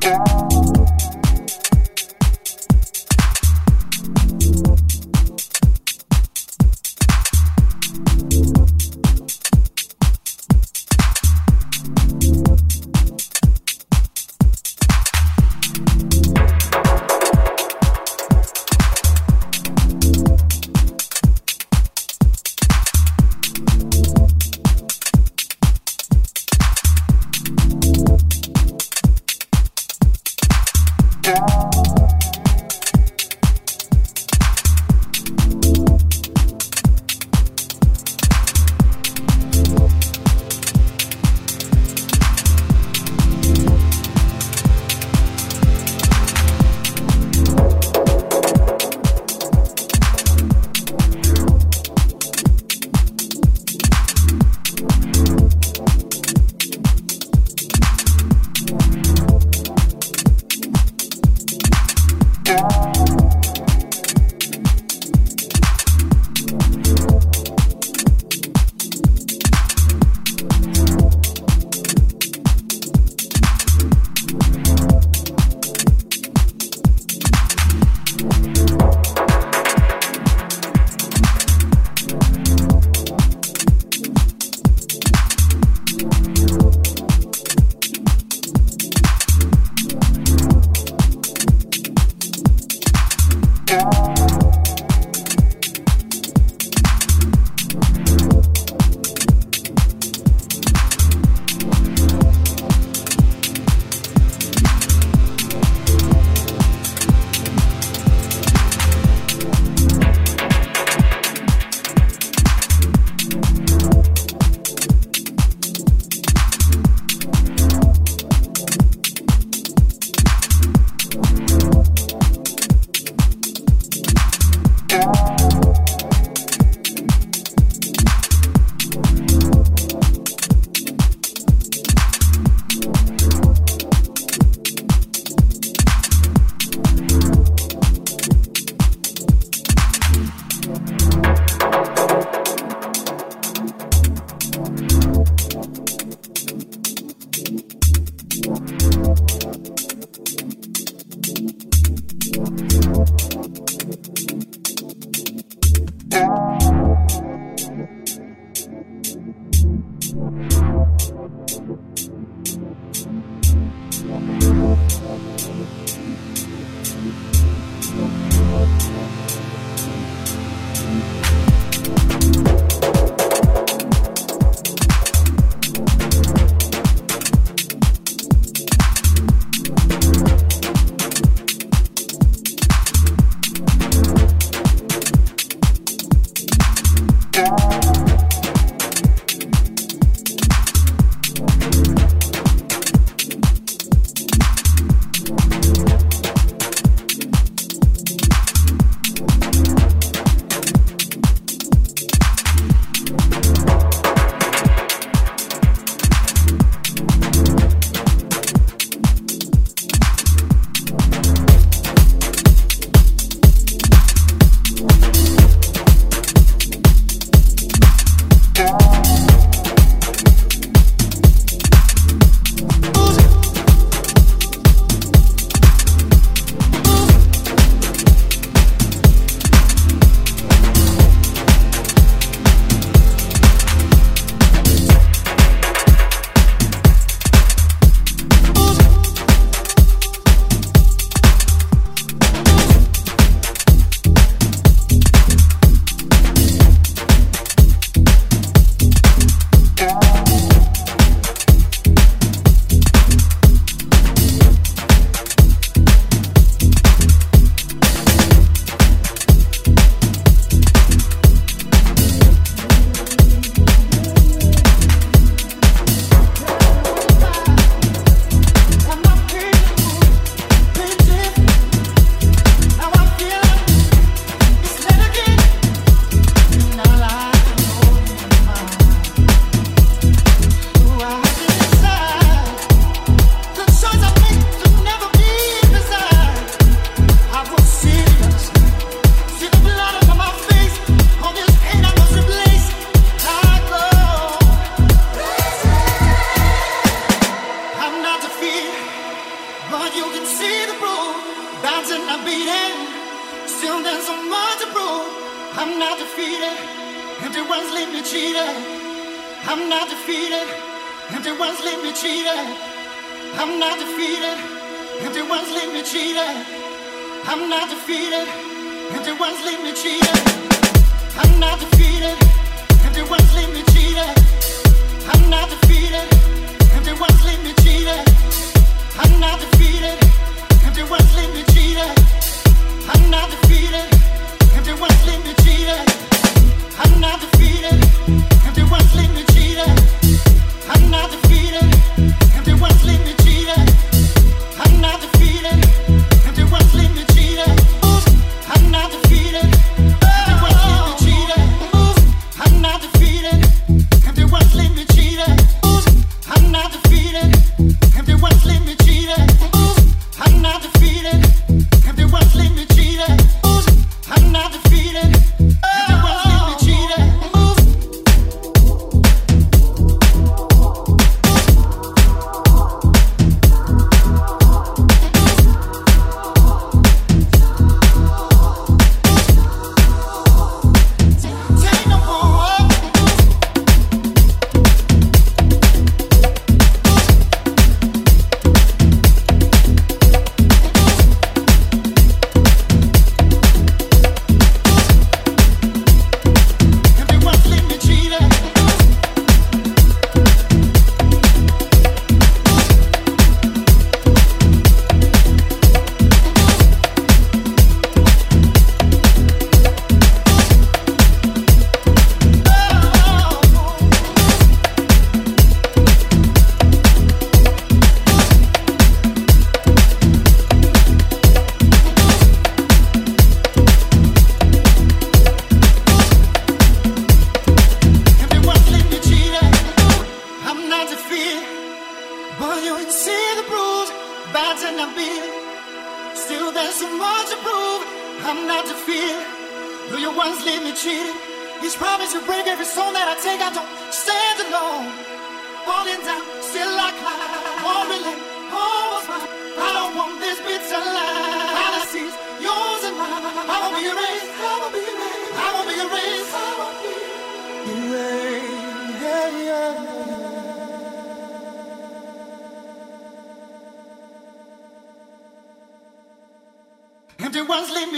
Bye.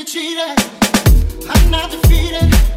cheated. I'm not defeated.